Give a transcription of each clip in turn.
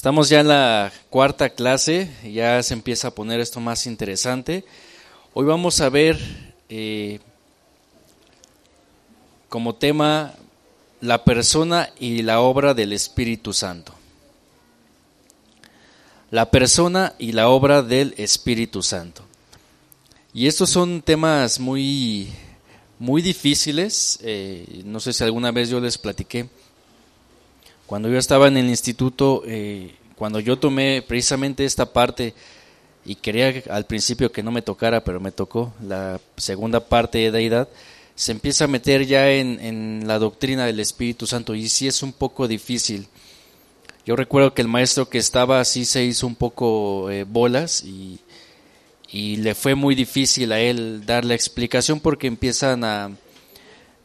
Estamos ya en la cuarta clase, ya se empieza a poner esto más interesante. Hoy vamos a ver eh, como tema la persona y la obra del Espíritu Santo. La persona y la obra del Espíritu Santo. Y estos son temas muy, muy difíciles. Eh, no sé si alguna vez yo les platiqué. Cuando yo estaba en el instituto, eh, cuando yo tomé precisamente esta parte y quería al principio que no me tocara, pero me tocó la segunda parte de deidad, se empieza a meter ya en, la doctrina del Espíritu Santo y sí es un poco difícil. Yo recuerdo que el maestro que estaba así se hizo un poco eh, bolas y, y le fue muy difícil a él dar la explicación porque empiezan a,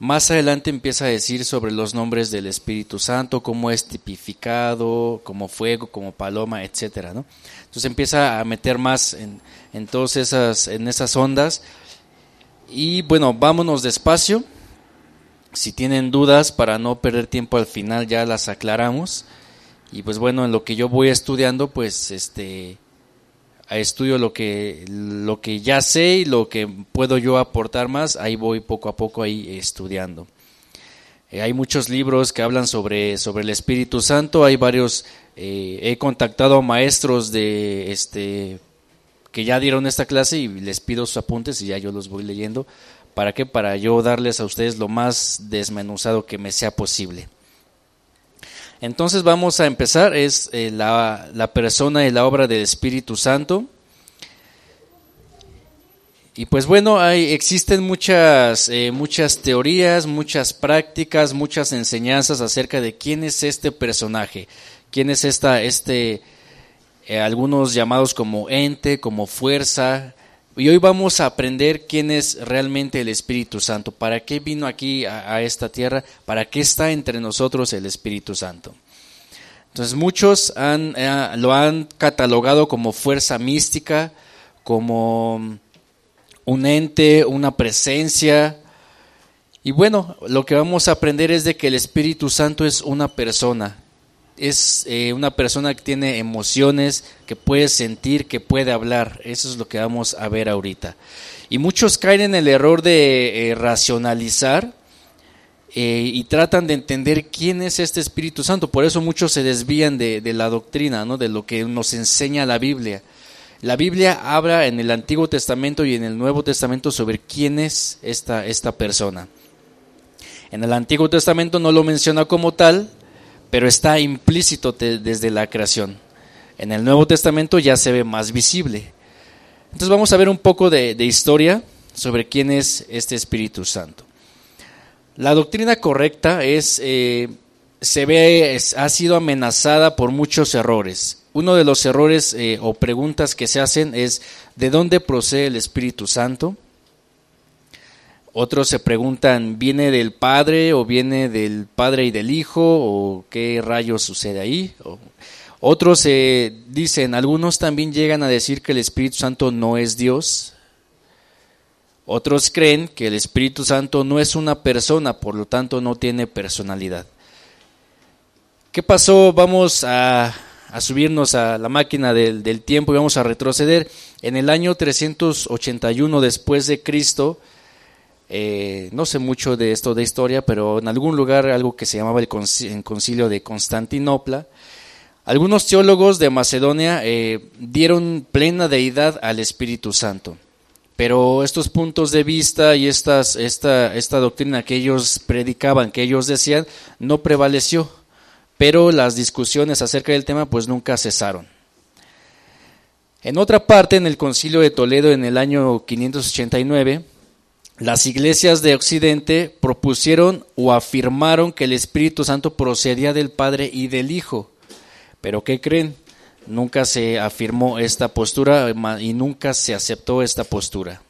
más adelante empieza a decir sobre los nombres del Espíritu Santo, cómo es tipificado, como fuego, como paloma, etcétera, ¿no? Entonces empieza a meter más en, en todas esas, en esas ondas. Y bueno, vámonos despacio. Si tienen dudas, para no perder tiempo al final ya las aclaramos. Y pues bueno, en lo que yo voy estudiando, pues este estudio lo que, lo que ya sé y lo que puedo yo aportar más, ahí voy poco a poco ahí estudiando. Eh, hay muchos libros que hablan sobre, sobre el Espíritu Santo, hay varios, eh, he contactado a maestros de este que ya dieron esta clase y les pido sus apuntes y ya yo los voy leyendo. ¿Para qué? Para yo darles a ustedes lo más desmenuzado que me sea posible. Entonces vamos a empezar, es eh, la, la, persona y la obra del Espíritu Santo. Y pues bueno, hay, existen muchas, eh, muchas teorías, muchas prácticas, muchas enseñanzas acerca de quién es este personaje, quién es esta, este, eh, algunos llamados como ente, como fuerza, y hoy vamos a aprender quién es realmente el Espíritu Santo, para qué vino aquí a, esta tierra, para qué está entre nosotros el Espíritu Santo. Entonces muchos eh, lo han catalogado como fuerza mística, como un ente, una presencia. Y bueno, lo que vamos a aprender es de que el Espíritu Santo es una persona, es eh, una persona que tiene emociones, que puede sentir, que puede hablar. Eso es lo que vamos a ver ahorita. Y muchos caen en el error de eh, racionalizar eh, y tratan de entender quién es este Espíritu Santo. Por eso muchos se desvían de, la doctrina, ¿no? de lo que nos enseña la Biblia. La Biblia habla en el Antiguo Testamento y en el Nuevo Testamento sobre quién es esta, esta persona. En el Antiguo Testamento no lo menciona como tal, pero está implícito desde la creación. En el Nuevo Testamento ya se ve más visible. Entonces vamos a ver un poco de, historia sobre quién es este Espíritu Santo. La doctrina correcta es, eh, se ve, ha sido amenazada por muchos errores. Uno de los errores eh, o preguntas que se hacen es, ¿de dónde procede el Espíritu Santo? Otros se preguntan, ¿viene del Padre o viene del Padre y del Hijo? ¿O qué rayos sucede ahí? otros dicen, algunos también llegan a decir que el Espíritu Santo no es Dios. Otros creen que el Espíritu Santo no es una persona, por lo tanto no tiene personalidad. ¿Qué pasó? Vamos a, subirnos a la máquina del, del tiempo y vamos a retroceder. En el año 381 después de Cristo, eh, no sé mucho de esto de historia, pero en algún lugar algo que se llamaba el concilio de Constantinopla, algunos teólogos de Macedonia eh, dieron plena deidad al Espíritu Santo. Pero estos puntos de vista y esta, esta doctrina que ellos predicaban, que ellos decían, no prevaleció. Pero las discusiones acerca del tema pues nunca cesaron. En otra parte, en el concilio de Toledo en el año 589, las iglesias de Occidente propusieron o afirmaron que el Espíritu Santo procedía del Padre y del Hijo. Pero ¿qué creen? Nunca se afirmó esta postura y nunca se aceptó esta postura.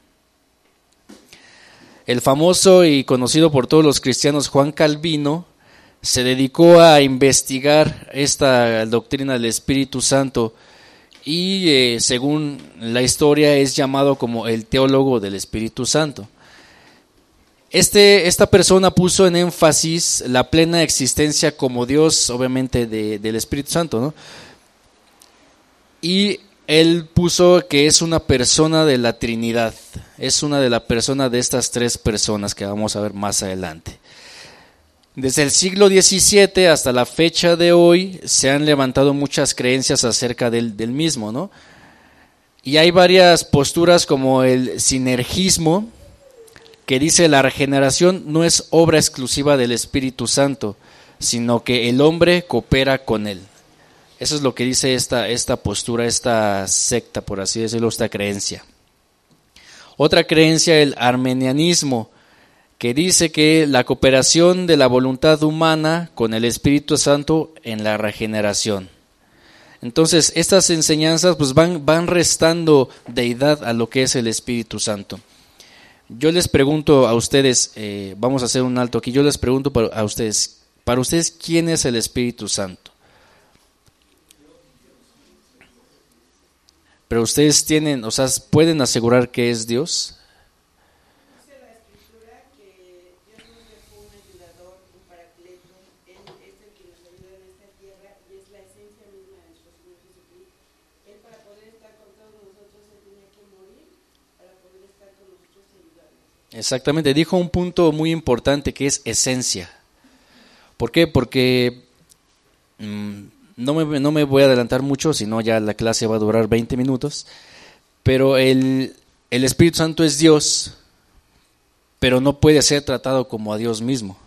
El famoso y conocido por todos los cristianos Juan Calvino se dedicó a investigar esta doctrina del Espíritu Santo y eh, según la historia es llamado como el teólogo del Espíritu Santo. Este, esta persona puso en énfasis la plena existencia como Dios, obviamente, del Espíritu Santo, ¿no? y él puso que es una persona de la Trinidad, es una de las personas de estas tres personas que vamos a ver más adelante. Desde el siglo XVII hasta la fecha de hoy se han levantado muchas creencias acerca del, del mismo, ¿no? Y hay varias posturas como el sinergismo, que dice la regeneración no es obra exclusiva del Espíritu Santo, sino que el hombre coopera con él. Eso es lo que dice esta, esta postura, esta secta, por así decirlo, esta creencia. Otra creencia, el armenianismo, que dice que la cooperación de la voluntad humana con el Espíritu Santo en la regeneración. Entonces, estas enseñanzas pues van, van restando deidad a lo que es el Espíritu Santo. Yo les pregunto a ustedes, eh, vamos a hacer un alto aquí, yo les pregunto a ustedes, para ustedes, ¿quién es el Espíritu Santo? Pero ustedes tienen, o sea, pueden asegurar que es Dios. Exactamente, dijo un punto muy importante que es esencia. ¿Por qué? Porque mm, no, me, no me voy a adelantar mucho, si no ya la clase va a durar 20 minutos, pero el, el Espíritu Santo es Dios, pero no puede ser tratado como a Dios mismo.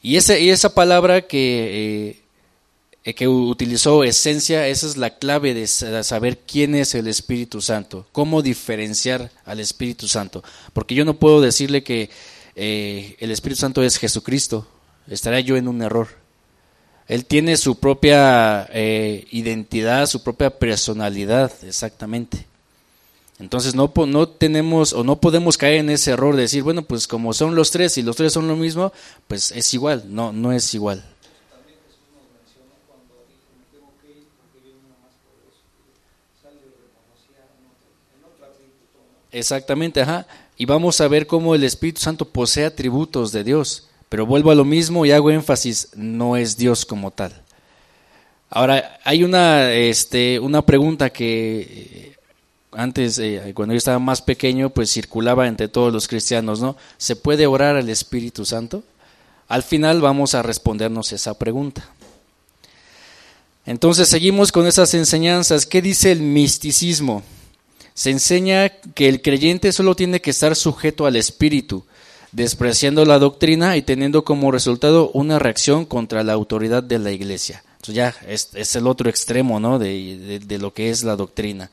Y, ese, y esa palabra que eh, que utilizó esencia, esa es la clave de saber quién es el Espíritu Santo, cómo diferenciar al Espíritu Santo. Porque yo no puedo decirle que eh, el Espíritu Santo es Jesucristo, estaría yo en un error. Él tiene su propia eh, identidad, su propia personalidad, exactamente. Entonces no, no tenemos o no podemos caer en ese error de decir, bueno, pues como son los tres y los tres son lo mismo, pues es igual. No, no es igual. Exactamente, ajá. Y vamos a ver cómo el Espíritu Santo posee atributos de Dios. Pero vuelvo a lo mismo y hago énfasis, no es Dios como tal. Ahora, hay una, este, una pregunta que eh, antes, eh, cuando yo estaba más pequeño, pues circulaba entre todos los cristianos, ¿no? ¿Se puede orar al Espíritu Santo? Al final vamos a respondernos esa pregunta. Entonces seguimos con esas enseñanzas. ¿Qué dice el misticismo? Se enseña que el creyente solo tiene que estar sujeto al espíritu, despreciando la doctrina y teniendo como resultado una reacción contra la autoridad de la iglesia. Entonces ya es, el otro extremo ¿no? de, de lo que es la doctrina.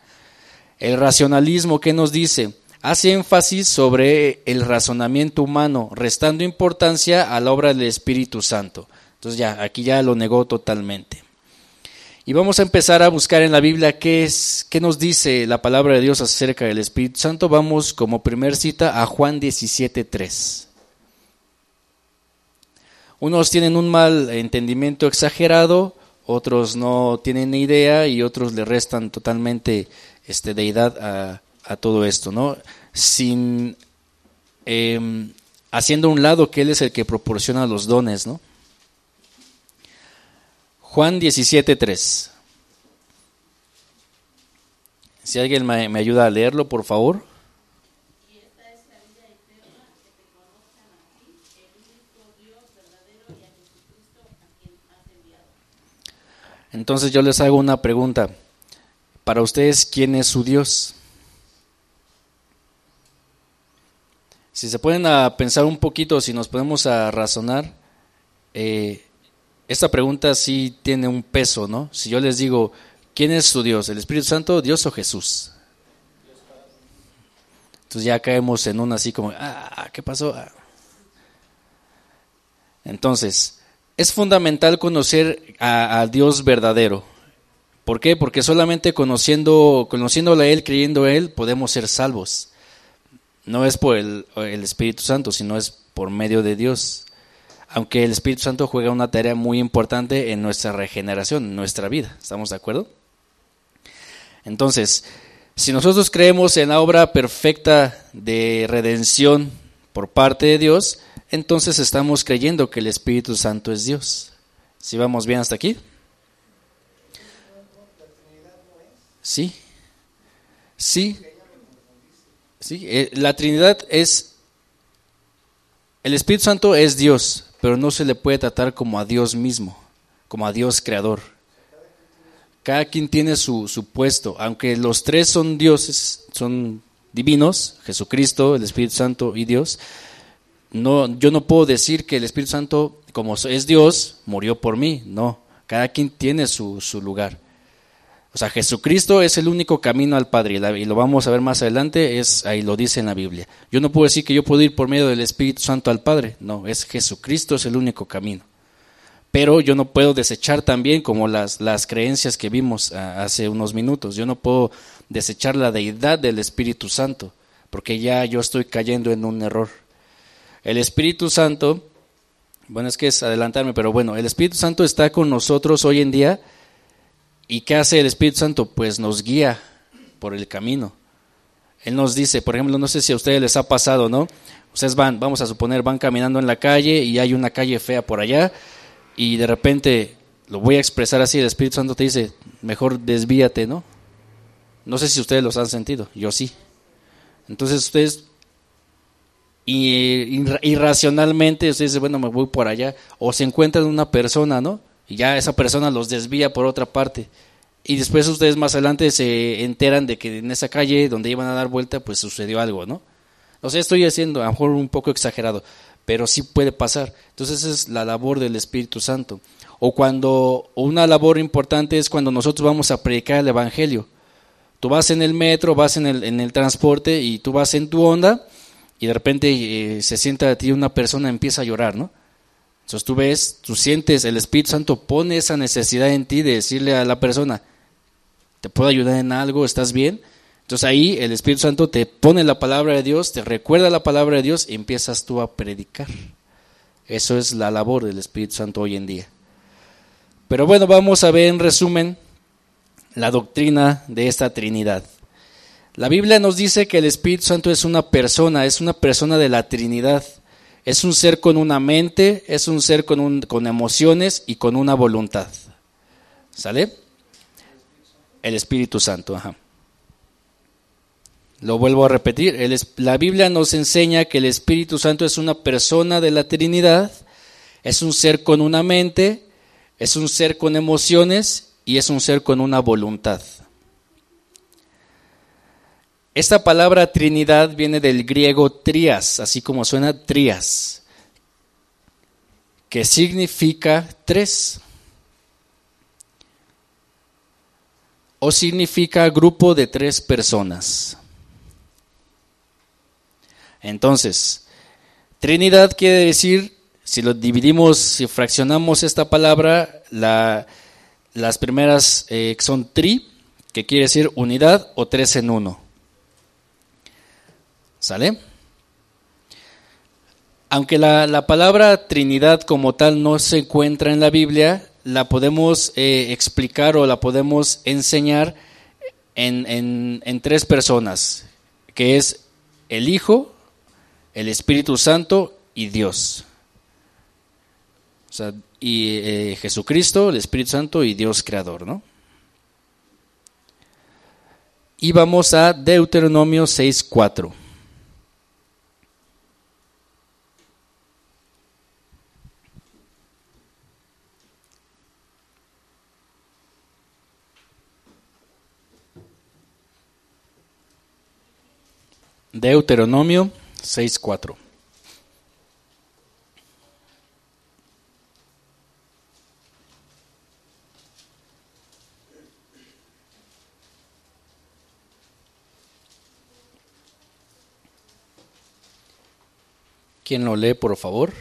El racionalismo, ¿qué nos dice? Hace énfasis sobre el razonamiento humano, restando importancia a la obra del Espíritu Santo. Entonces ya, aquí ya lo negó totalmente. Y vamos a empezar a buscar en la Biblia qué es, qué nos dice la palabra de Dios acerca del Espíritu Santo. Vamos como primer cita a Juan 17:3. Unos tienen un mal entendimiento exagerado, otros no tienen ni idea y otros le restan totalmente este, deidad a, todo esto, ¿no? Sin eh, haciendo un lado que Él es el que proporciona los dones, ¿no? Juan 17.3. Si alguien me, ayuda a leerlo, por favor. Entonces yo les hago una pregunta. Para ustedes, ¿quién es su Dios? Si se pueden a pensar un poquito, si nos podemos a razonar, eh, esta pregunta sí tiene un peso, ¿no? Si yo les digo, ¿quién es su Dios? ¿El Espíritu Santo, Dios o Jesús? Entonces ya caemos en una así como, ah, ¿qué pasó? Ah. Entonces, es fundamental conocer a, Dios verdadero. ¿Por qué? Porque solamente conociendo, conociéndole a Él, creyendo a Él, podemos ser salvos. No es por el, el Espíritu Santo, sino es por medio de Dios aunque el Espíritu Santo juega una tarea muy importante en nuestra regeneración, en nuestra vida. ¿Estamos de acuerdo? Entonces, si nosotros creemos en la obra perfecta de redención por parte de Dios, entonces estamos creyendo que el Espíritu Santo es Dios. ¿Sí vamos bien hasta aquí? Sí, sí, sí. Eh, la Trinidad es, el Espíritu Santo es Dios, pero no se le puede tratar como a Dios mismo, como a Dios creador. Cada quien tiene su, su puesto, aunque los tres son dioses, son divinos, Jesucristo, el Espíritu Santo y Dios, no, yo no puedo decir que el Espíritu Santo, como es Dios, murió por mí. No, cada quien tiene su, su lugar. O sea, Jesucristo es el único camino al Padre y lo vamos a ver más adelante, es ahí lo dice en la Biblia. Yo no puedo decir que yo puedo ir por medio del Espíritu Santo al Padre, no, es Jesucristo es el único camino. Pero yo no puedo desechar también como las, las creencias que vimos ah, hace unos minutos, yo no puedo desechar la deidad del Espíritu Santo, porque ya yo estoy cayendo en un error. El Espíritu Santo, bueno, es que es adelantarme, pero bueno, el Espíritu Santo está con nosotros hoy en día. ¿Y qué hace el Espíritu Santo? Pues nos guía por el camino. Él nos dice, por ejemplo, no sé si a ustedes les ha pasado, ¿no? Ustedes van, vamos a suponer, van caminando en la calle y hay una calle fea por allá y de repente, lo voy a expresar así, el Espíritu Santo te dice, mejor desvíate, ¿no? No sé si ustedes los han sentido, yo sí. Entonces ustedes irracionalmente usted dice, bueno, me voy por allá, o se encuentran una persona, ¿no? Y ya esa persona los desvía por otra parte. Y después ustedes más adelante se enteran de que en esa calle donde iban a dar vuelta, pues sucedió algo, ¿no? O sea, estoy haciendo, a lo mejor un poco exagerado, pero sí puede pasar. Entonces es la labor del Espíritu Santo. O cuando una labor importante es cuando nosotros vamos a predicar el Evangelio. Tú vas en el metro, vas en el, en el transporte y tú vas en tu onda y de repente eh, se sienta a ti una persona empieza a llorar, ¿no? Entonces tú ves, tú sientes, el Espíritu Santo pone esa necesidad en ti de decirle a la persona, ¿te puedo ayudar en algo? ¿Estás bien? Entonces ahí el Espíritu Santo te pone la palabra de Dios, te recuerda la palabra de Dios y empiezas tú a predicar. Eso es la labor del Espíritu Santo hoy en día. Pero bueno, vamos a ver en resumen la doctrina de esta Trinidad. La Biblia nos dice que el Espíritu Santo es una persona, es una persona de la Trinidad. Es un ser con una mente, es un ser con, con emociones y con una voluntad. ¿Sale? El Espíritu Santo, ajá. Lo vuelvo a repetir, la Biblia nos enseña que el Espíritu Santo es una persona de la Trinidad, es un ser con una mente, es un ser con emociones y es un ser con una voluntad. Esta palabra Trinidad viene del griego trias, así como suena trias, que significa tres. O significa grupo de tres personas. Entonces, Trinidad quiere decir, si lo dividimos, si fraccionamos esta palabra, las primeras eh, son tri, que quiere decir unidad o tres en uno. ¿Sale? Aunque la, palabra Trinidad como tal no se encuentra en la Biblia, la podemos eh, explicar o la podemos enseñar en, tres personas, que es el Hijo, el Espíritu Santo y Dios. O sea, y eh, Jesucristo, el Espíritu Santo y Dios Creador, ¿no? Y vamos a Deuteronomio 6.4. Deuteronomio 6.4. ¿Quién lo lee, por favor?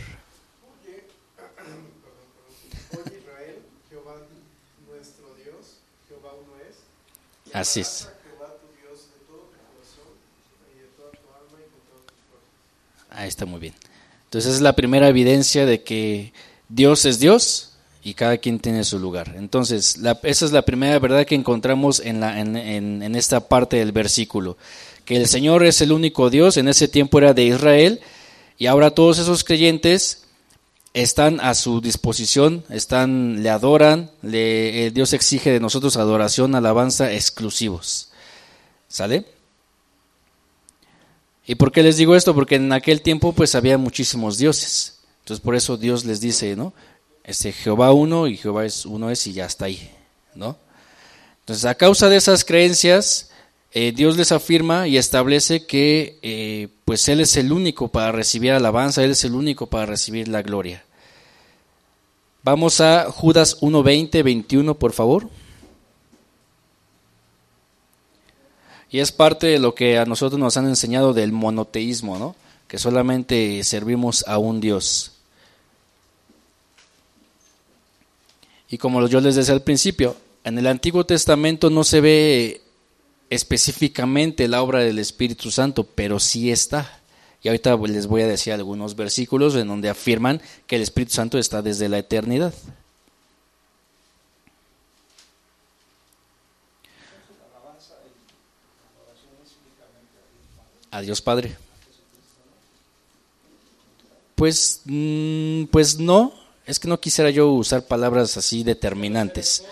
Así es. Ahí está muy bien. Entonces es la primera evidencia de que Dios es Dios y cada quien tiene su lugar. Entonces, esa es la primera verdad que encontramos en, esta parte del versículo. Que el Señor es el único Dios, en ese tiempo era de Israel, y ahora todos esos creyentes están a su disposición, están, le adoran, le, Dios exige de nosotros adoración, alabanza exclusivos. ¿Sale? ¿Y por qué les digo esto? Porque en aquel tiempo pues había muchísimos dioses. Entonces por eso Dios les dice, ¿no? Este Jehová uno y Jehová es uno es y ya está ahí, ¿no? Entonces a causa de esas creencias, eh, Dios les afirma y establece que eh, pues Él es el único para recibir alabanza, Él es el único para recibir la gloria. Vamos a Judas 1.20, 21, por favor. Y es parte de lo que a nosotros nos han enseñado del monoteísmo, ¿no? Que solamente servimos a un Dios. Y como yo les decía al principio, en el Antiguo Testamento no se ve específicamente la obra del Espíritu Santo, pero sí está. Y ahorita les voy a decir algunos versículos en donde afirman que el Espíritu Santo está desde la eternidad. A Dios Padre. Pues, mm, pues no, es que no quisiera yo usar palabras así determinantes.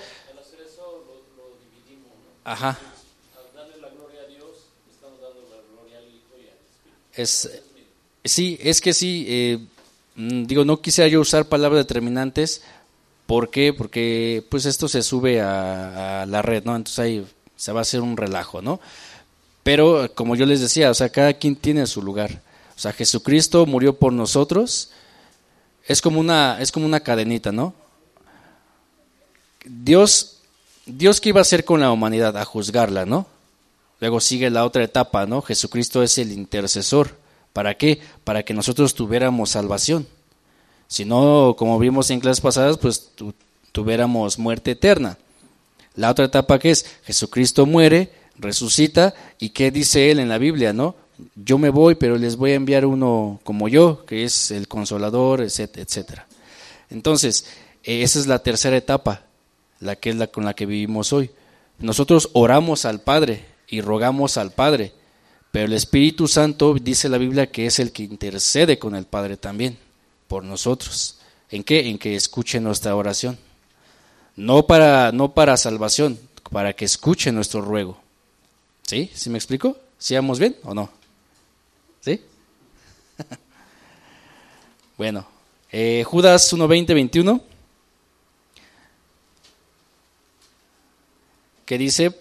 Ajá. Es, sí, es que sí, eh, mm, digo, no quisiera yo usar palabras determinantes. ¿Por qué? Porque pues esto se sube a, la red, ¿no? Entonces ahí se va a hacer un relajo, ¿no? Pero como yo les decía, o sea, cada quien tiene su lugar. O sea, Jesucristo murió por nosotros. Es como una, es como una cadenita, ¿no? Dios, Dios qué iba a hacer con la humanidad, a juzgarla, ¿no? Luego sigue la otra etapa, ¿no? Jesucristo es el intercesor. ¿Para qué? Para que nosotros tuviéramos salvación. Si no, como vimos en clases pasadas, pues tuviéramos muerte eterna. La otra etapa que es Jesucristo muere, resucita y qué dice él en la Biblia, ¿no? Yo me voy, pero les voy a enviar uno como yo, que es el consolador, etcétera. Entonces, esa es la tercera etapa, la que es la con la que vivimos hoy. Nosotros oramos al Padre, y rogamos al Padre. Pero el Espíritu Santo dice la Biblia que es el que intercede con el Padre también por nosotros. ¿En qué? En que escuche nuestra oración. No para, no para salvación, para que escuche nuestro ruego. ¿Sí? ¿Sí me explico? ¿Sí vamos bien o no? ¿Sí? bueno, eh, Judas 1.20, 21. Que dice,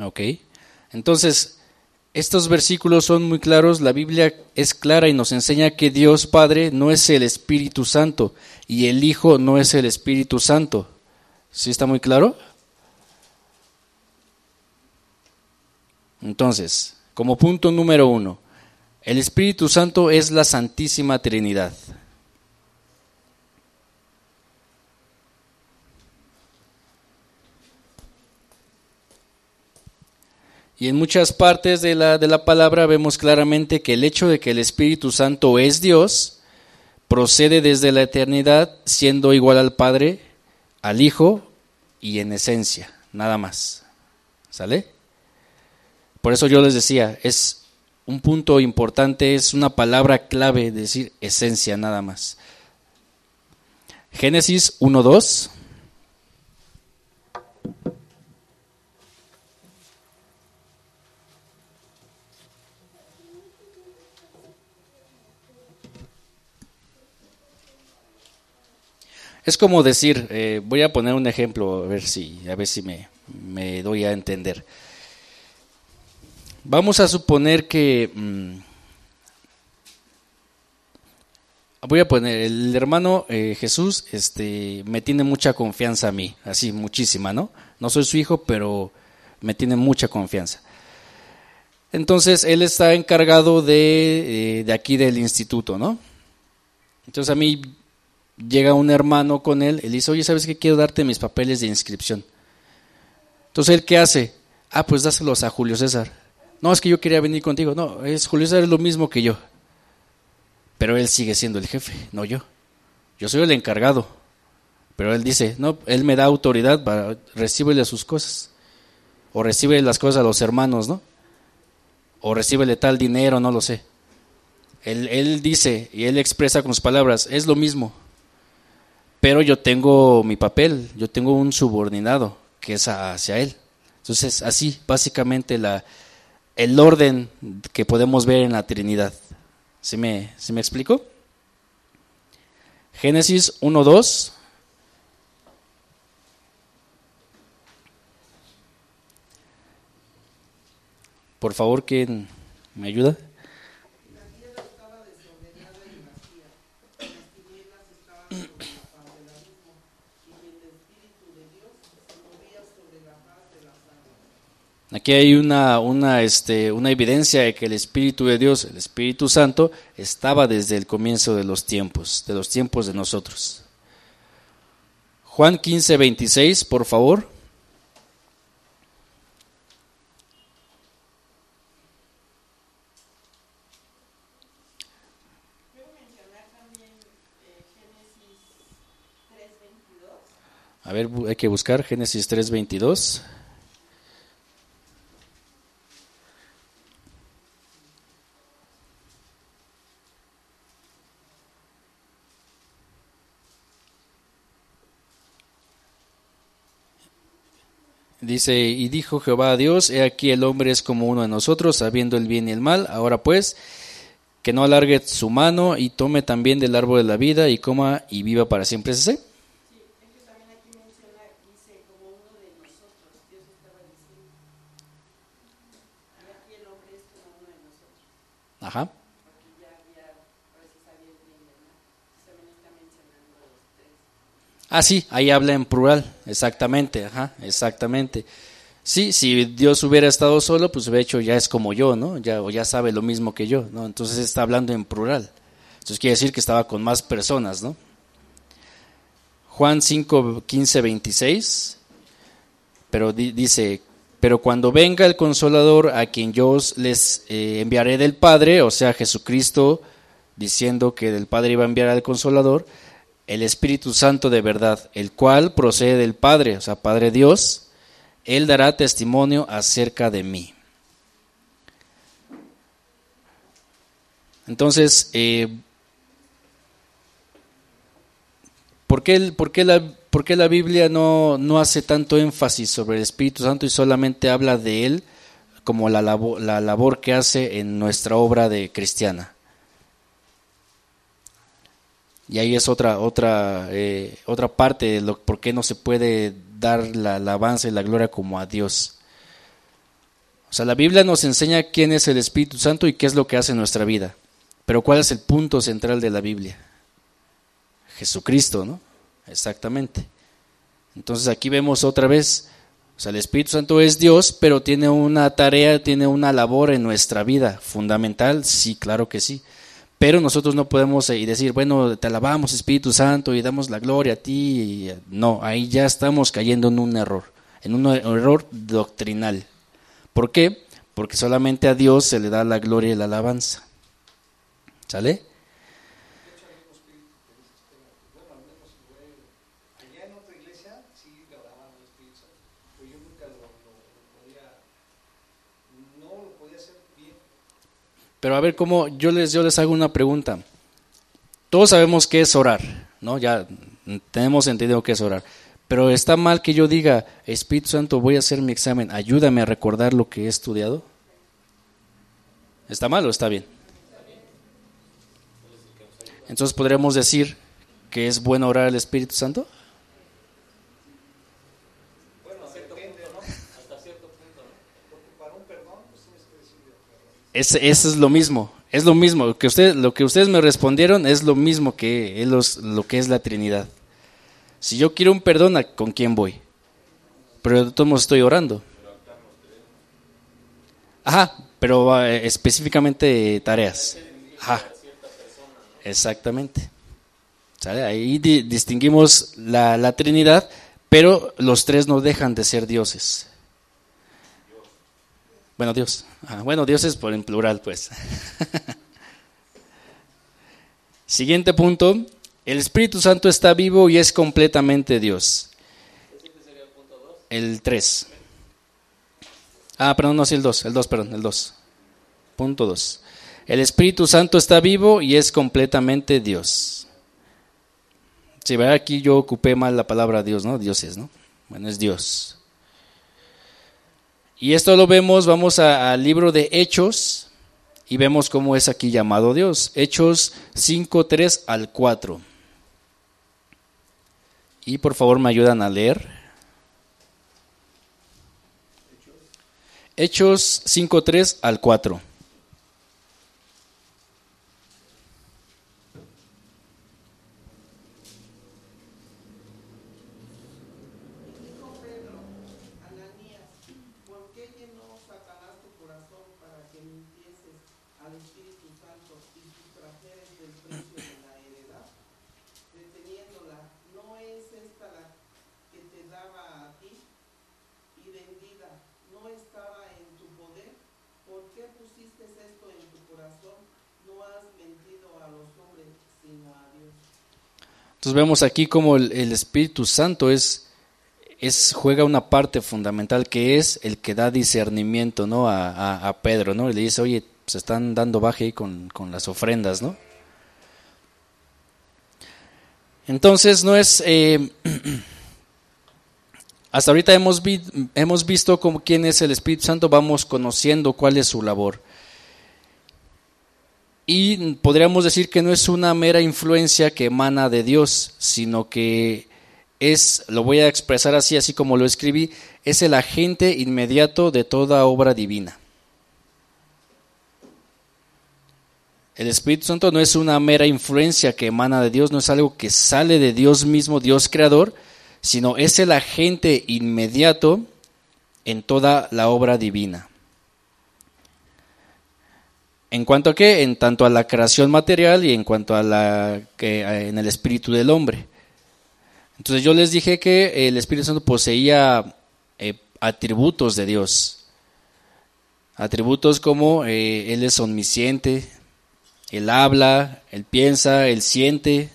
Ok. Entonces, estos versículos son muy claros, la Biblia es clara y nos enseña que Dios Padre no es el Espíritu Santo y el Hijo no es el Espíritu Santo. ¿Sí está muy claro? Entonces, como punto número uno, el Espíritu Santo es la Santísima Trinidad. Y en muchas partes de la, de la palabra vemos claramente que el hecho de que el Espíritu Santo es Dios procede desde la eternidad, siendo igual al Padre, al Hijo y en esencia, nada más. ¿Sale? Por eso yo les decía, es un punto importante, es una palabra clave decir esencia nada más. Génesis 1.2. Es como decir, eh, voy a poner un ejemplo, a ver si, a ver si me, me doy a entender. Vamos a suponer que... Mm, voy a poner, el hermano eh, Jesús este, me tiene mucha confianza a mí, así muchísima, ¿no? No soy su hijo, pero me tiene mucha confianza. Entonces, él está encargado de, eh, de aquí del instituto, ¿no? Entonces a mí llega un hermano con él, él dice, oye, ¿sabes qué? Quiero darte mis papeles de inscripción. Entonces, ¿él qué hace? Ah, pues dáselos a Julio César. No, es que yo quería venir contigo. No, es Julio César es lo mismo que yo. Pero él sigue siendo el jefe, no yo. Yo soy el encargado. Pero él dice, no, él me da autoridad para recibirle sus cosas. O recibe las cosas a los hermanos, ¿no? O recibirle tal dinero, no lo sé. Él, él dice y él expresa con sus palabras, es lo mismo. Pero yo tengo mi papel, yo tengo un subordinado que es hacia él. Entonces, así, básicamente, la, el orden que podemos ver en la Trinidad. ¿Se me, ¿se me explico? Génesis 1.2. Por favor, ¿quién me ayuda? Aquí hay una, una, este, una evidencia de que el Espíritu de Dios, el Espíritu Santo, estaba desde el comienzo de los tiempos, de los tiempos de nosotros. Juan 15, 26, por favor. A ver, hay que buscar Génesis 3:22. Dice, y dijo Jehová a Dios, he aquí el hombre es como uno de nosotros, sabiendo el bien y el mal. Ahora pues, que no alargue su mano y tome también del árbol de la vida y coma y viva para siempre. ¿Es ese? Ajá. Ah, sí, ahí habla en plural, exactamente, ajá, exactamente. Sí, si Dios hubiera estado solo, pues hubiera hecho ya es como yo, ¿no? Ya, o ya sabe lo mismo que yo, ¿no? Entonces está hablando en plural. Entonces quiere decir que estaba con más personas, ¿no? Juan 5, 15, 26, pero dice, pero cuando venga el consolador a quien yo les eh, enviaré del Padre, o sea, Jesucristo diciendo que del Padre iba a enviar al consolador, el Espíritu Santo de verdad, el cual procede del Padre, o sea, Padre Dios, Él dará testimonio acerca de mí. Entonces, eh, ¿por, qué, por, qué la, por, qué la, Biblia no, no, hace tanto énfasis sobre el Espíritu Santo y solamente habla de Él como la la labor que hace en nuestra obra de cristiana? Y ahí es otra, otra, eh, otra parte de lo, por qué no se puede dar la alabanza y la gloria como a Dios. O sea, la Biblia nos enseña quién es el Espíritu Santo y qué es lo que hace en nuestra vida. Pero ¿cuál es el punto central de la Biblia? Jesucristo, ¿no? Exactamente. Entonces aquí vemos otra vez, o sea, el Espíritu Santo es Dios, pero tiene una tarea, tiene una labor en nuestra vida fundamental, sí, claro que sí. Pero nosotros no podemos eh, decir, bueno, te alabamos Espíritu Santo y damos la gloria a ti. No, ahí ya estamos cayendo en un error, en un error doctrinal. ¿Por qué? Porque solamente a Dios se le da la gloria y la alabanza. ¿Sale? Pero a ver cómo yo les yo les hago una pregunta. Todos sabemos qué es orar, ¿no? Ya tenemos entendido qué es orar. Pero está mal que yo diga, Espíritu Santo, voy a hacer mi examen, ayúdame a recordar lo que he estudiado. ¿Está mal o está bien? Entonces podremos decir que es bueno orar al Espíritu Santo. Es, eso es lo mismo, es lo mismo. Lo que, ustedes me respondieron es lo mismo que es lo que es la Trinidad. Si yo quiero un perdón, ¿con quién voy? Pero de todos modos estoy orando. Ajá, pero eh, específicamente tareas. Ajá. Exactamente. Ahí distinguimos la, la Trinidad, pero los tres no dejan de ser dioses. Bueno, Dios. bueno, Dios es por en plural, pues. Siguiente punto. El Espíritu Santo está vivo y es completamente Dios. El 3. Ah, perdón, no, sí, el 2, el 2, perdón, el 2. Punto 2. El Espíritu Santo está vivo y es completamente Dios. Si ve aquí yo ocupé mal la palabra Dios, ¿no? Dios es, ¿no? Bueno, es Dios. Y esto lo vemos, vamos al libro de Hechos y vemos cómo es aquí llamado Dios. Hechos 5, 3 al 4. Y por favor me ayudan a leer. Hechos 5, 3 al 4. Entonces vemos aquí como el, Espíritu Santo es, es, juega una parte fundamental que es el que da discernimiento ¿no? a, Pedro, ¿no? Y le dice, oye, se están dando baje ahí con, las ofrendas, ¿no? Entonces no es... Eh, hasta ahorita hemos, hemos visto como quién es el Espíritu Santo, vamos conociendo cuál es su labor. Y podríamos decir que no es una mera influencia que emana de Dios, sino que es, lo voy a expresar así, así como lo escribí, es el agente inmediato de toda obra divina. El Espíritu Santo no es una mera influencia que emana de Dios, no es algo que sale de Dios mismo, Dios creador, sino es el agente inmediato en toda la obra divina. ¿En cuanto a qué? En tanto a la creación material y en cuanto a la que en el espíritu del hombre. Entonces yo les dije que el Espíritu Santo poseía eh, atributos de Dios. Atributos como eh, Él es omnisciente, Él habla, Él piensa, Él siente.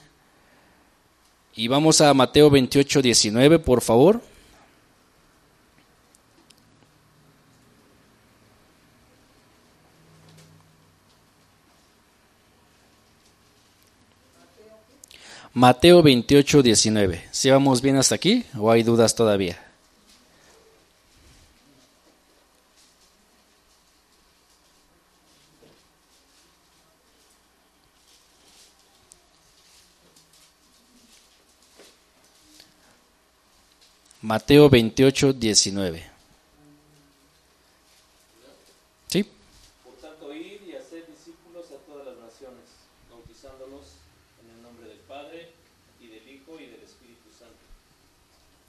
Y vamos a Mateo 28, 19, por favor. Mateo 28, 19. ¿Si vamos bien hasta aquí o hay dudas todavía? Mateo 28, 19.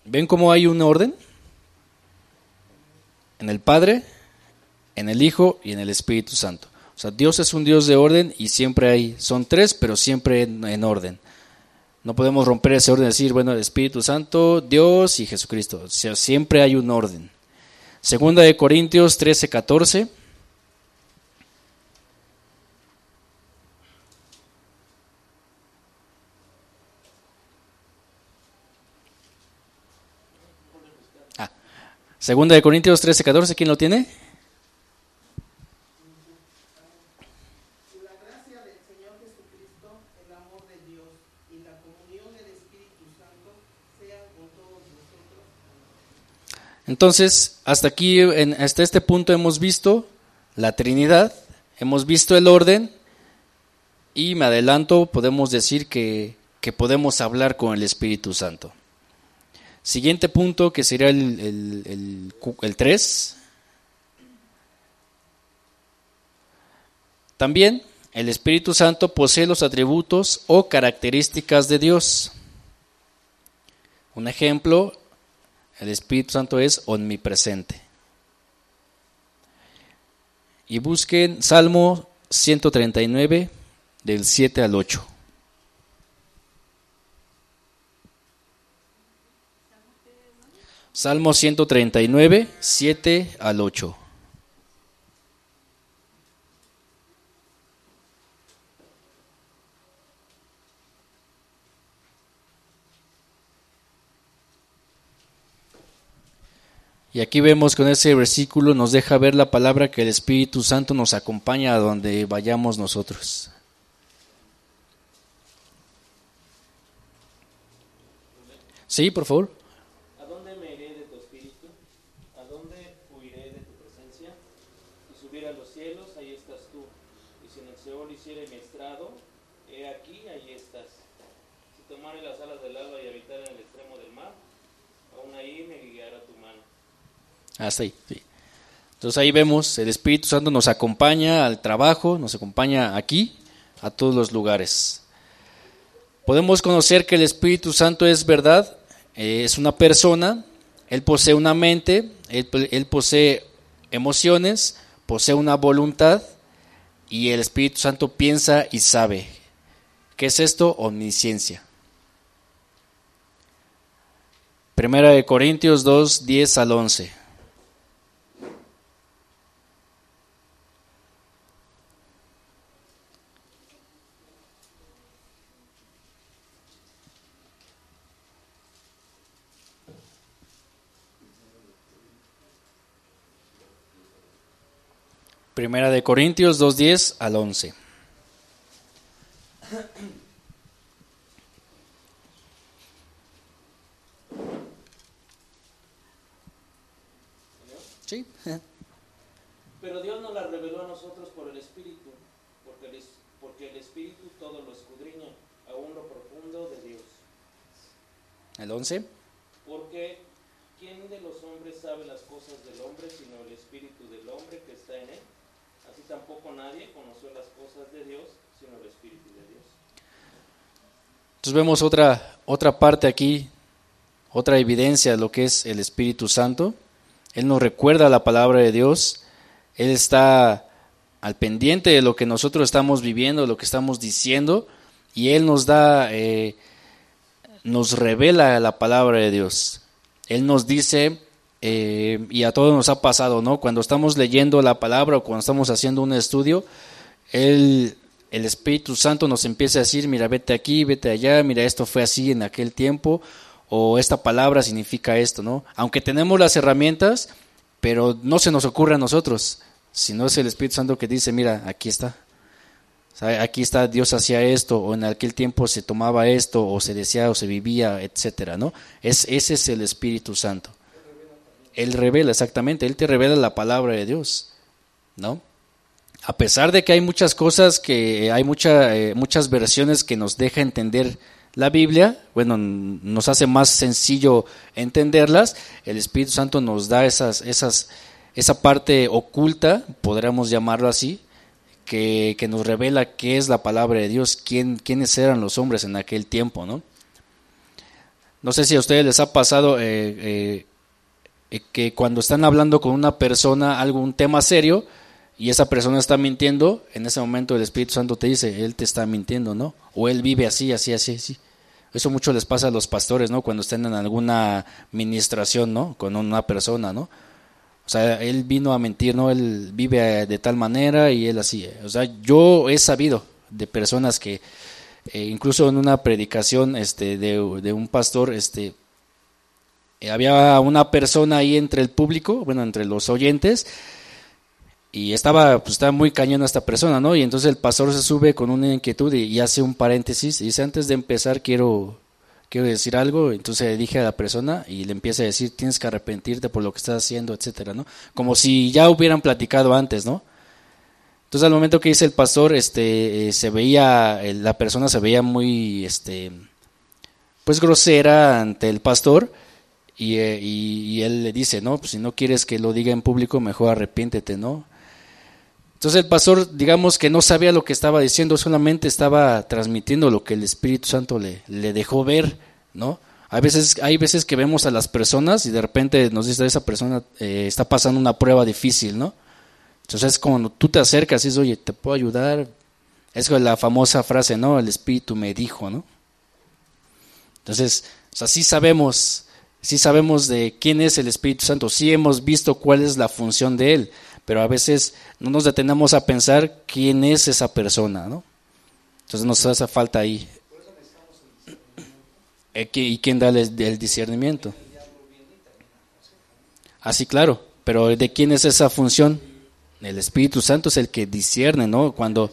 ¿Ven cómo hay un orden? En el Padre, en el Hijo y en el Espíritu Santo. O sea, Dios es un Dios de orden y siempre hay, son tres, pero siempre en, orden. No podemos romper ese orden y decir, bueno, el Espíritu Santo, Dios y Jesucristo. O sea, siempre hay un orden. Segunda de Corintios 13, 14. Segunda de Corintios 13, 14, ¿quién lo tiene? Entonces, hasta aquí, en, hasta este punto hemos visto la Trinidad, hemos visto el orden y me adelanto, podemos decir que, que podemos hablar con el Espíritu Santo. Siguiente punto que sería el, el, 3. También el Espíritu Santo posee los atributos o características de Dios. Un ejemplo, el Espíritu Santo es omnipresente. Y busquen Salmo 139 del 7 al 8. Salmo 139, 7 al 8. Y aquí vemos con ese versículo nos deja ver la palabra que el Espíritu Santo nos acompaña a donde vayamos nosotros. Sí, por favor. Hasta ahí, sí. Entonces ahí vemos, el Espíritu Santo nos acompaña al trabajo, nos acompaña aquí, a todos los lugares. Podemos conocer que el Espíritu Santo es verdad, eh, es una persona, Él posee una mente, él, él posee emociones, posee una voluntad y el Espíritu Santo piensa y sabe. ¿Qué es esto? Omnisciencia. Primera de Corintios 2, 10 al 11. Primera de Corintios 2.10 al 11. Sí. Pero Dios nos la reveló a nosotros por el Espíritu, porque el, es- porque el Espíritu todo lo escudriña, aún lo profundo de Dios. El 11. Porque ¿quién de los hombres sabe las cosas del hombre sino el espíritu del hombre que está en él? Tampoco nadie conoció las cosas de Dios sino el espíritu de Dios. Entonces vemos otra, otra parte aquí, otra evidencia de lo que es el Espíritu Santo. Él nos recuerda la palabra de Dios. Él está al pendiente de lo que nosotros estamos viviendo, lo que estamos diciendo, y Él nos da, eh, nos revela la palabra de Dios. Él nos dice, eh, y a todos nos ha pasado, ¿no? Cuando estamos leyendo la palabra o cuando estamos haciendo un estudio, Él, el Espíritu Santo nos empieza a decir, mira, vete aquí, vete allá, mira, esto fue así en aquel tiempo, o esta palabra significa esto, ¿no? Aunque tenemos las herramientas, pero no se nos ocurre a nosotros, sino es el Espíritu Santo que dice, mira, aquí está. Aquí está, Dios hacía esto, o en aquel tiempo se tomaba esto, o se decía, o se vivía, etcétera, ¿no? Es, ese es el Espíritu Santo. Él revela, exactamente, Él te revela la palabra de Dios, ¿no? A pesar de que hay muchas cosas que hay eh, muchas versiones que nos deja entender la Biblia, bueno, nos hace más sencillo entenderlas, el Espíritu Santo nos da esas, esas, esa parte oculta, podríamos llamarlo así, que, que nos revela qué es la palabra de Dios, quién, quiénes eran los hombres en aquel tiempo, ¿no? No sé si a ustedes les ha pasado eh, eh, eh, que cuando están hablando con una persona algún tema serio y esa persona está mintiendo, en ese momento el Espíritu Santo te dice, él te está mintiendo, ¿no? O él vive así, así, así, así. Eso mucho les pasa a los pastores, ¿no? Cuando están en alguna ministración, ¿no? Con una persona, ¿no? O sea, él vino a mentir, ¿no? Él vive de tal manera y él así. O sea, yo he sabido de personas que, eh, incluso en una predicación este, de, de un pastor, este, eh, había una persona ahí entre el público, bueno, entre los oyentes, y estaba, pues estaba muy cañón esta persona, ¿no? Y entonces el pastor se sube con una inquietud y, hace un paréntesis, y dice, antes de empezar quiero, quiero decir algo, entonces le dije a la persona y le empieza a decir, tienes que arrepentirte por lo que estás haciendo, etcétera, ¿no? Como si ya hubieran platicado antes, ¿no? Entonces al momento que dice el pastor, este, eh, se veía, eh, la persona se veía muy, este, pues grosera ante el pastor, y, eh, y- él le dice, no, pues si no quieres que lo diga en público, mejor arrepiéntete, ¿no? Entonces el pastor, digamos que no sabía lo que estaba diciendo, solamente estaba transmitiendo lo que el Espíritu Santo le, dejó ver, ¿no? Hay veces, hay veces que vemos a las personas y de repente nos dice, esa persona eh, está pasando una prueba difícil, ¿no? Entonces es como tú te acercas y dices, oye, ¿te puedo ayudar? Es la famosa frase, ¿no? El Espíritu me dijo, ¿no? Entonces, o sea, sí sabemos, sí sabemos de quién es el Espíritu Santo, sí hemos visto cuál es la función de él, pero a veces no nos detenemos a pensar quién es esa persona, ¿no? Entonces nos hace falta ahí. Eh, ¿qui- ¿Y quién da el, discernimiento? Así, claro, pero ¿de quién es esa función? El Espíritu Santo es el que discierne, ¿no? Cuando...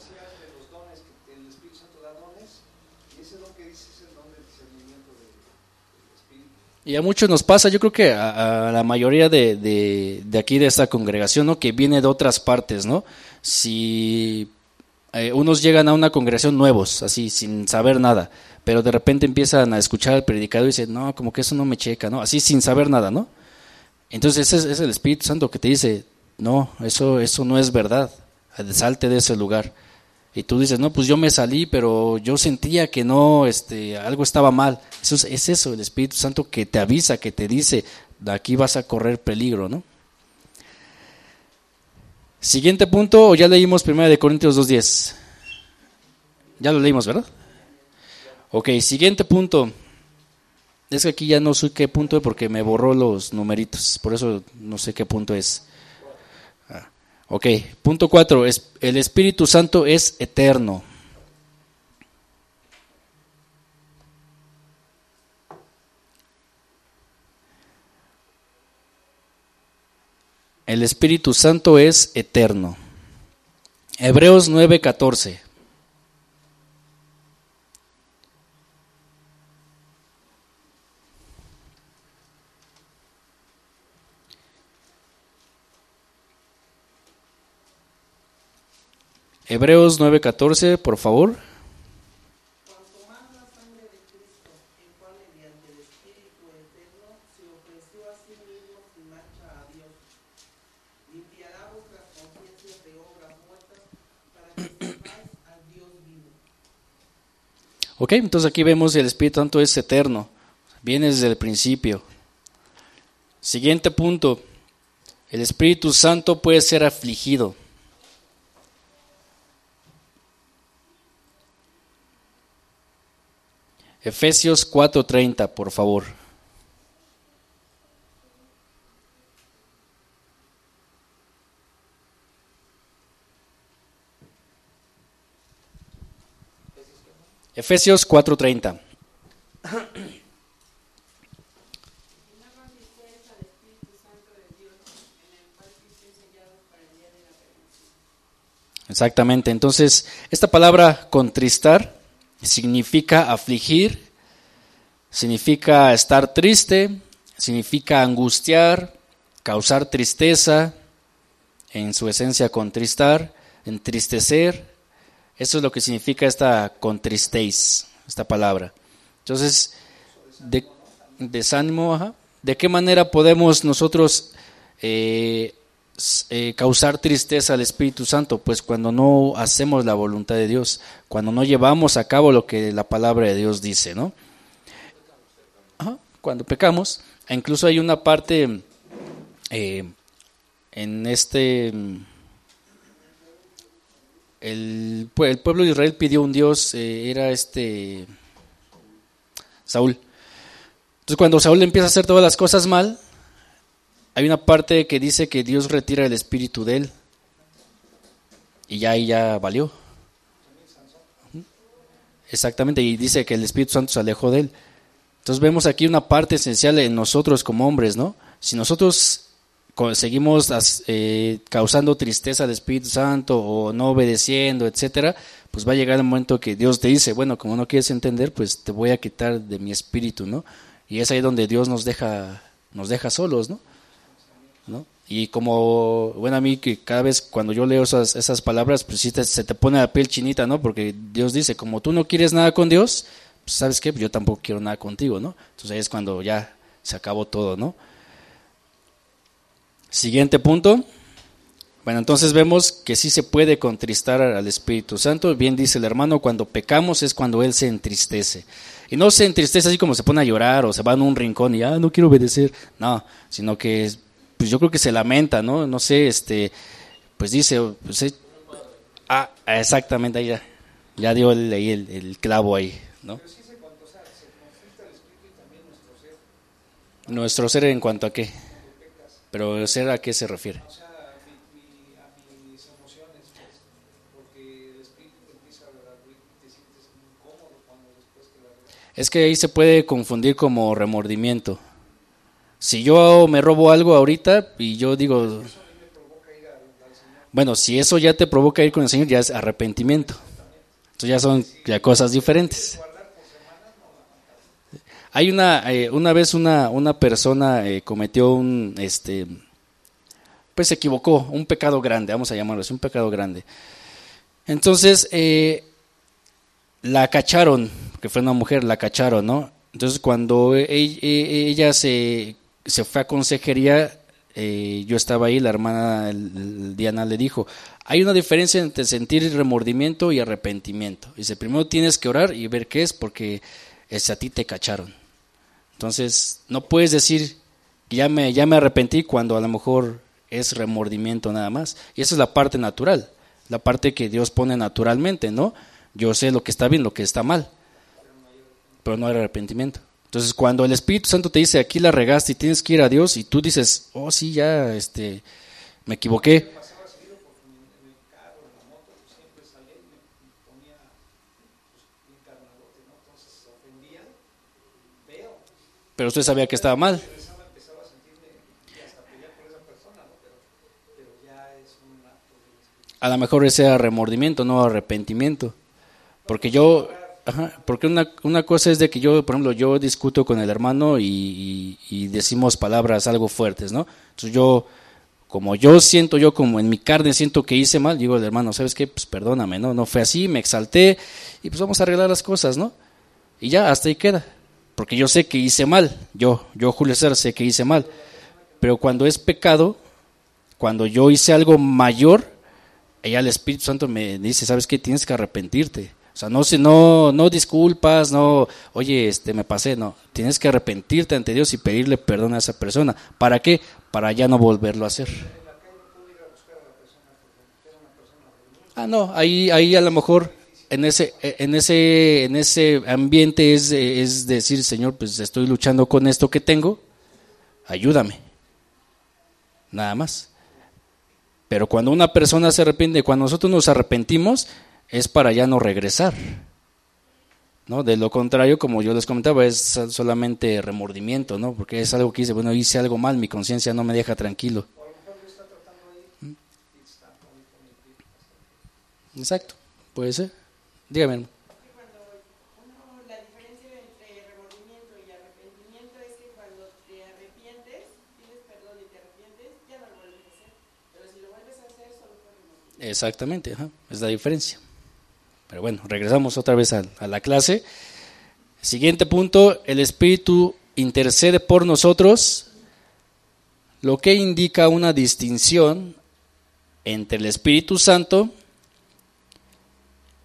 Y a muchos nos pasa, yo creo que a, la mayoría de, de, aquí de esta congregación, ¿no? Que viene de otras partes, ¿no? Si eh, unos llegan a una congregación nuevos, así, sin saber nada, pero de repente empiezan a escuchar al predicador y dicen, no, como que eso no me checa, ¿no? Así sin saber nada, ¿no? Entonces ese es, el Espíritu Santo que te dice, no, eso, eso no es verdad, salte de ese lugar. Y tú dices, no, pues yo me salí, pero yo sentía que no, este, algo estaba mal. Eso es, es eso, el Espíritu Santo que te avisa, que te dice, de aquí vas a correr peligro, ¿no? Siguiente punto, ya leímos 1 de Corintios 2.10. Ya lo leímos, ¿verdad? Ok, siguiente punto. Es que aquí ya no sé qué punto es porque me borró los numeritos, por eso no sé qué punto es. Ok, punto cuatro, es, el Espíritu Santo es eterno. El Espíritu Santo es eterno. Hebreos 9:14. Hebreos 9:14, por favor. Cuanto más la sangre de Cristo, el cual mediante el Espíritu eterno se ofreció a sí mismo sin mancha a Dios, limpiará vuestras conciencias de obras muertas para que sirváis al Dios vivo. Ok, entonces aquí vemos el Espíritu Santo es eterno, viene desde el principio. Siguiente punto, el Espíritu Santo puede ser afligido. Efesios 4:30, por favor. Efesios 4:30. Exactamente. Entonces, esta palabra contristar significa afligir, significa estar triste, significa angustiar, causar tristeza, en su esencia contristar, entristecer. Eso es lo que significa esta contristéis, esta palabra. Entonces, de, desánimo, ¿de qué manera podemos nosotros eh, eh, causar tristeza al Espíritu Santo? Pues cuando no hacemos la voluntad de Dios, cuando no llevamos a cabo lo que la palabra de Dios dice, ¿no? cuando pecamos, e incluso hay una parte eh, en este... El, pueblo de Israel pidió un Dios, eh, era este Saúl. Entonces cuando Saúl empieza a hacer todas las cosas mal, hay una parte que dice que Dios retira el espíritu de él. Y ya ahí ya valió. Exactamente, y dice que el Espíritu Santo se alejó de él. Entonces vemos aquí una parte esencial en nosotros como hombres, ¿no? Si nosotros seguimos eh, causando tristeza al Espíritu Santo o no obedeciendo, etcétera, pues va a llegar el momento que Dios te dice, bueno, como no quieres entender, pues te voy a quitar de mi espíritu, ¿no? Y es ahí donde Dios nos deja, nos deja solos, ¿no? Y como, bueno, a mí que cada vez cuando yo leo esas, esas palabras, pues sí se te pone la piel chinita, ¿no? Porque Dios dice, como tú no quieres nada con Dios, pues sabes qué, yo tampoco quiero nada contigo, ¿no? Entonces ahí es cuando ya se acabó todo, ¿no? Siguiente punto. Bueno, entonces vemos que sí se puede contristar al Espíritu Santo. Bien dice el hermano, cuando pecamos es cuando Él se entristece. Y no se entristece así como se pone a llorar o se va en un rincón y, ah, no quiero obedecer. No, sino que pues yo creo que se lamenta, ¿no? No sé, este, pues dice, pues, eh, ah, exactamente, ahí ya, ya dio el, ahí el, clavo ahí, ¿no? Nuestro ser en cuanto a qué? Pero el ser a qué se refiere? Es que ahí se puede confundir como remordimiento Si yo me robo algo ahorita y yo digo, bueno, si eso ya te provoca ir con el Señor, ya es arrepentimiento. Entonces ya son ya cosas diferentes. Hay una, eh, una vez una, una persona eh, cometió un, este, pues se equivocó, un pecado grande, vamos a llamarlo así, un pecado grande. Entonces, eh, la cacharon, que fue una mujer, la cacharon, ¿no? Entonces, cuando e, e, ella se, se fue a consejería, yo estaba ahí, la hermana Diana le dijo, hay una diferencia entre sentir remordimiento y arrepentimiento. Dice, primero tienes que orar y ver qué es, porque es a ti te cacharon. Entonces, no puedes decir, ya me, ya me arrepentí cuando a lo mejor es remordimiento nada más. Y esa es la parte natural, la parte que Dios pone naturalmente, ¿no? Yo sé lo que está bien, lo que está mal, pero no hay arrepentimiento. Entonces, cuando el Espíritu Santo te dice, aquí la regaste y tienes que ir a Dios, y tú dices, oh, sí, ya, este, me equivoqué. Pero usted sabía que estaba mal. A lo mejor ese era remordimiento, no arrepentimiento. Porque yo, porque una, una, cosa es de que yo, por ejemplo, yo discuto con el hermano y, decimos palabras algo fuertes, ¿no? Entonces yo, como yo siento, yo como en mi carne siento que hice mal, digo al hermano, ¿sabes qué? Pues perdóname, ¿no? No fue así, me exalté y pues vamos a arreglar las cosas, ¿no? Y ya, hasta ahí queda porque yo sé que hice mal, yo, yo Julio César sé que hice mal, pero cuando es pecado, cuando yo hice algo mayor, ella el Espíritu Santo me dice, ¿sabes qué? Tienes que arrepentirte. O sea, no, no, no disculpas, no, oye, este, me pasé, no. Tienes que arrepentirte ante Dios y pedirle perdón a esa persona. ¿Para qué? Para ya no volverlo a hacer. Ah, no, ahí, ahí a lo mejor en ese, en ese, en ese ambiente es, es decir, Señor, pues estoy luchando con esto que tengo, ayúdame. Nada más. Pero cuando una persona se arrepiente, cuando nosotros nos arrepentimos, es para ya no regresar. ¿no? De lo contrario, como yo les comentaba, es solamente remordimiento, ¿no? Porque es algo que dice, bueno, hice algo mal, mi conciencia no me deja tranquilo. Exacto, puede ser. Dígame. Cuando uno, la diferencia entre remordimiento y arrepentimiento es que cuando te arrepientes, pides perdón y te arrepientes, ya no lo vuelves a hacer. Pero si lo vuelves a hacer, solo por remordimiento. Exactamente, es la diferencia. Pero bueno, regresamos otra vez a, la clase. Siguiente punto, el Espíritu intercede por nosotros, lo que indica una distinción entre el Espíritu Santo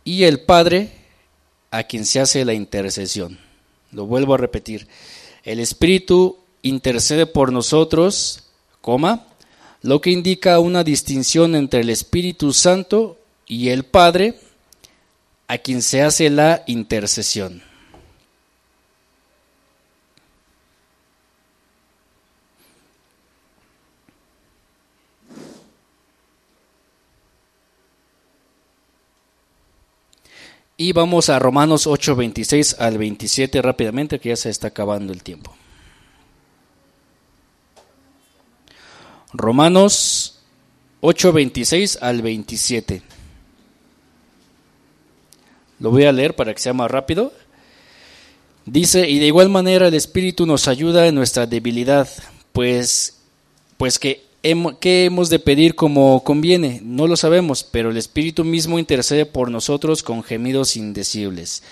y el Padre a quien se hace la intercesión. Lo vuelvo a repetir. El Espíritu intercede por nosotros, coma, lo que indica una distinción entre el Espíritu Santo y el Padre a quien se hace la intercesión. Y vamos a Romanos 8, 26 al 27 rápidamente, que ya se está acabando el tiempo. Romanos 8, 26 al 27. Lo voy a leer para que sea más rápido. Dice, y de igual manera el Espíritu nos ayuda en nuestra debilidad, pues, pues que ¿Qué hemos de pedir como conviene? No lo sabemos, pero el Espíritu mismo intercede por nosotros con gemidos indecibles.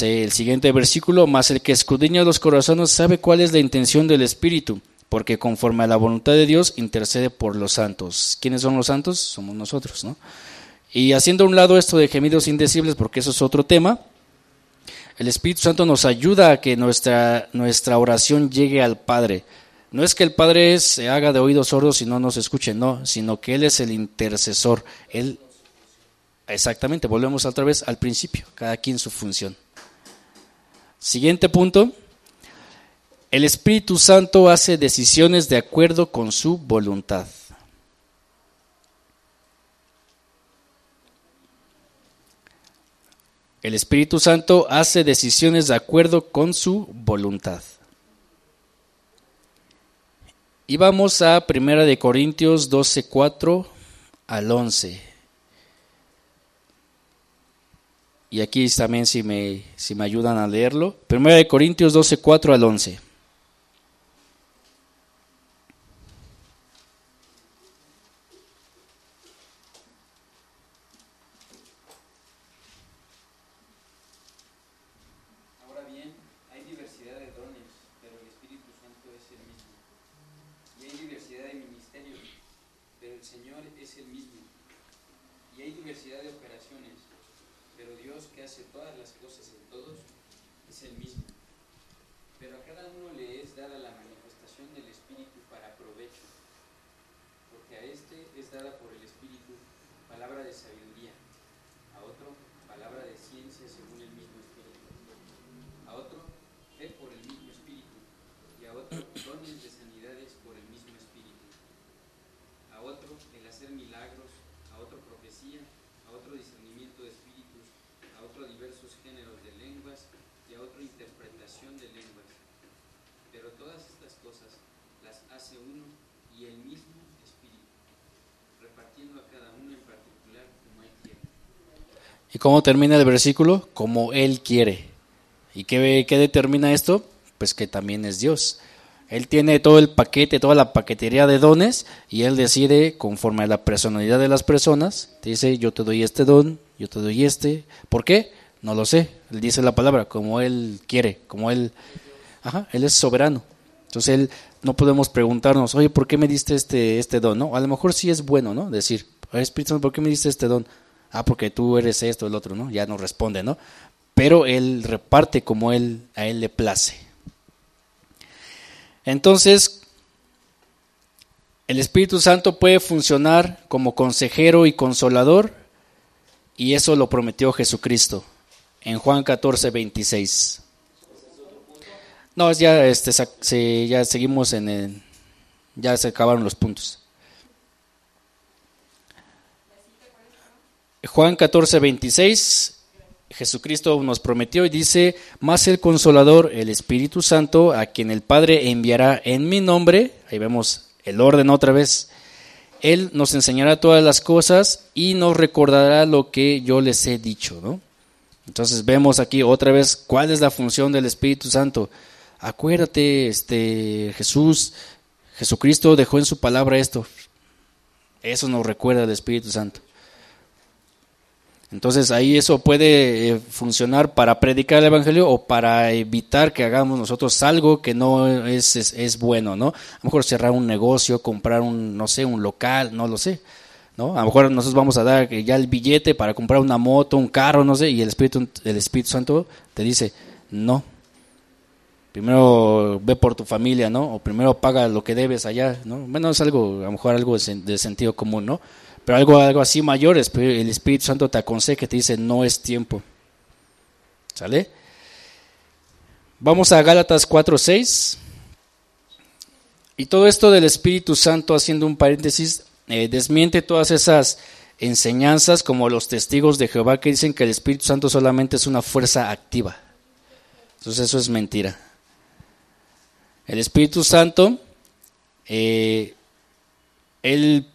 El siguiente versículo, más el que escudriña los corazones sabe cuál es la intención del Espíritu, porque conforme a la voluntad de Dios intercede por los santos. ¿Quiénes son los santos? Somos nosotros, ¿no? Y haciendo a un lado esto de gemidos indecibles, porque eso es otro tema, el Espíritu Santo nos ayuda a que nuestra, nuestra oración llegue al Padre. No es que el Padre se haga de oídos sordos y no nos escuche, no, sino que Él es el intercesor. Él, exactamente, volvemos otra vez al principio, cada quien su función. Siguiente punto. El Espíritu Santo hace decisiones de acuerdo con su voluntad. El Espíritu Santo hace decisiones de acuerdo con su voluntad. Y vamos a Primera de Corintios 12, 4 al 11. Y aquí también si me, si me ayudan a leerlo. Primera de Corintios 12, 4 al 11. Ahora bien, hay diversidad de dones, pero el Espíritu Santo es el mismo. Y hay diversidad de ministerios, pero el Señor es el mismo. Y hay de operaciones, pero Dios que hace todas las cosas en todos es el mismo. Pero a cada uno le es dada la manifestación del Espíritu para provecho, porque a este es dada por el Espíritu palabra de sabiduría, a otro palabra de ciencia según el mismo Espíritu a otro fe por el mismo espíritu, y a otro dones de sanidades por el mismo espíritu, a otro el hacer milagros, a otro profecía, a otro discernimiento de espíritus, a otro diversos géneros de lenguas, y a otro interpretación de lenguas. Pero todas estas cosas las hace uno y el mismo repartiendo a cada uno en particular como. ¿Y cómo termina el versículo? Como Él quiere. ¿Y qué, qué determina esto? Pues que también es Dios. Él tiene todo el paquete, toda la paquetería de dones y Él decide conforme a la personalidad de las personas. Dice, yo te doy este don, yo te doy este. ¿Por qué? No lo sé. Él dice la palabra, como Él quiere, como Él... Ajá, Él es soberano. Entonces Él no podemos preguntarnos, oye, ¿por qué me diste este, este don? No, a lo mejor sí es bueno, ¿no? Decir, "Oye, Espíritu Santo, ¿por qué me diste este don? Ah, porque tú eres esto, el otro, ¿no? Ya no responde, ¿no? Pero Él reparte como Él, a Él le place. Entonces, el Espíritu Santo puede funcionar como consejero y consolador, y eso lo prometió Jesucristo en Juan 14, 26. No, ya, este, se- ya seguimos en el, ya se acabaron los puntos. Juan 14, 26, Jesucristo nos prometió y dice, más el consolador, el Espíritu Santo, a quien el Padre enviará en mi nombre, ahí vemos el orden otra vez, Él nos enseñará todas las cosas y nos recordará lo que yo les he dicho, ¿no? Entonces vemos aquí otra vez cuál es la función del Espíritu Santo. Acuérdate, este Jesús, Jesucristo dejó en su palabra esto. Eso nos recuerda el Espíritu Santo. Entonces ahí eso puede eh, funcionar para predicar el Evangelio o para evitar que hagamos nosotros algo que no es, es, bueno, ¿no? A lo mejor cerrar un negocio, comprar un, no sé, un local, no lo sé, ¿no? A lo mejor nosotros vamos a dar ya el billete para comprar una moto, un carro, no sé, y el Espíritu, el Espíritu Santo te dice, no, primero ve por tu familia, ¿no? O primero paga lo que debes allá, ¿no? Bueno, es algo, a lo mejor algo de, sen- de sentido común, ¿no? Pero algo, algo así mayor, el Espíritu Santo te aconseja, te dice, no es tiempo. ¿Sale? Vamos a Gálatas 4.6. Y todo esto del Espíritu Santo, haciendo un paréntesis, eh, desmiente todas esas enseñanzas como los testigos de Jehová que dicen que el Espíritu Santo solamente es una fuerza activa. Entonces eso es mentira. El Espíritu Santo, eh, él,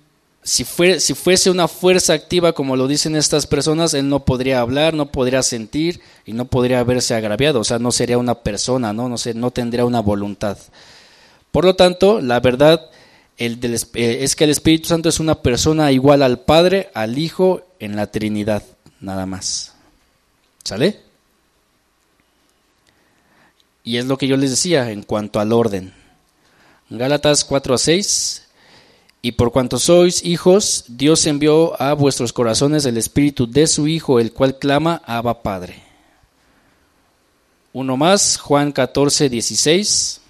si, fue, si fuese una fuerza activa, como lo dicen estas personas, él no podría hablar, no podría sentir y no podría verse agraviado. O sea, no sería una persona, no, no, no tendría una voluntad. Por lo tanto, la verdad eh, es que el Espíritu Santo es una persona igual al Padre, al Hijo, en la Trinidad, nada más. ¿Sale? Y es lo que yo les decía en cuanto al orden. Gálatas 4 a 6. Y por cuanto sois hijos, Dios envió a vuestros corazones el espíritu de su Hijo, el cual clama, Abba Padre. Uno más, Juan 14, 16.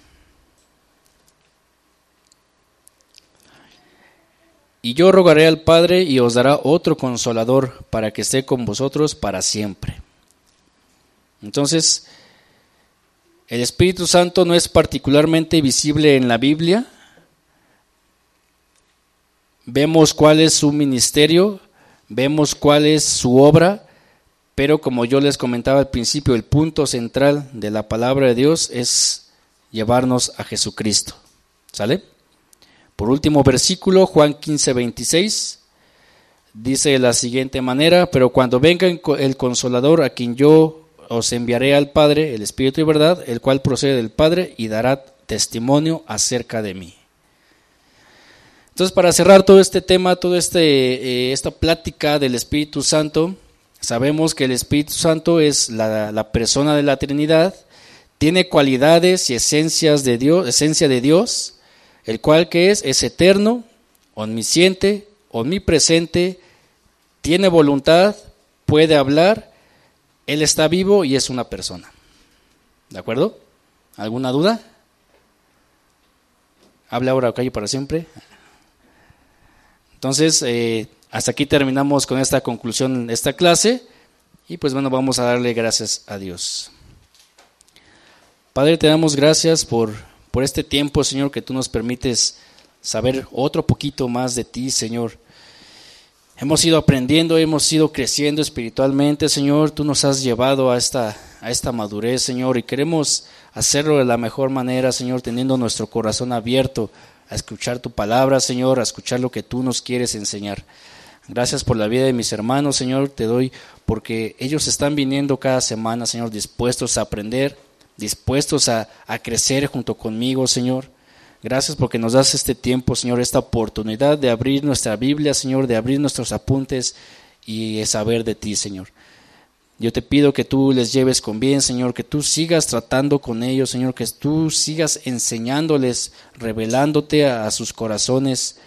Y yo rogaré al Padre y os dará otro consolador para que esté con vosotros para siempre. Entonces, el Espíritu Santo no es particularmente visible en la Biblia. Vemos cuál es su ministerio, vemos cuál es su obra, pero como yo les comentaba al principio, el punto central de la palabra de Dios es llevarnos a Jesucristo. ¿Sale? Por último versículo, Juan 15, 26, dice de la siguiente manera, pero cuando venga el consolador a quien yo os enviaré al Padre, el Espíritu de verdad, el cual procede del Padre y dará testimonio acerca de mí. Entonces, para cerrar todo este tema, toda este, eh, esta plática del Espíritu Santo, sabemos que el Espíritu Santo es la, la, persona de la Trinidad, tiene cualidades y esencias de Dios, esencia de Dios, el cual que es, es eterno, omnisciente, omnipresente, tiene voluntad, puede hablar, Él está vivo y es una persona. ¿De acuerdo? ¿Alguna duda? Habla ahora o calle para siempre. Entonces, eh, hasta aquí terminamos con esta conclusión esta clase y pues bueno, vamos a darle gracias a Dios. Padre, te damos gracias por, por este tiempo, Señor, que tú nos permites saber otro poquito más de ti, Señor. Hemos ido aprendiendo, hemos ido creciendo espiritualmente, Señor. Tú nos has llevado a esta, a esta madurez, Señor, y queremos hacerlo de la mejor manera, Señor, teniendo nuestro corazón abierto a escuchar tu palabra, Señor, a escuchar lo que tú nos quieres enseñar. Gracias por la vida de mis hermanos, Señor, te doy porque ellos están viniendo cada semana, Señor, dispuestos a aprender, dispuestos a, crecer junto conmigo, Señor. Gracias porque nos das este tiempo, Señor, esta oportunidad de abrir nuestra Biblia, Señor, de abrir nuestros apuntes y saber de ti, Señor. Yo te pido que tú les lleves con bien, Señor, que tú sigas tratando con ellos, Señor, que tú sigas enseñándoles, revelándote a, sus corazones,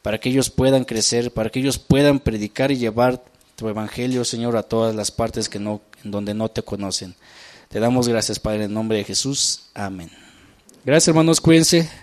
para que ellos puedan crecer, para que ellos puedan predicar y llevar tu evangelio, Señor, a todas las partes que no, en donde no te conocen. Te damos gracias, Padre, en nombre de Jesús. Amén. Gracias, hermanos, cuídense.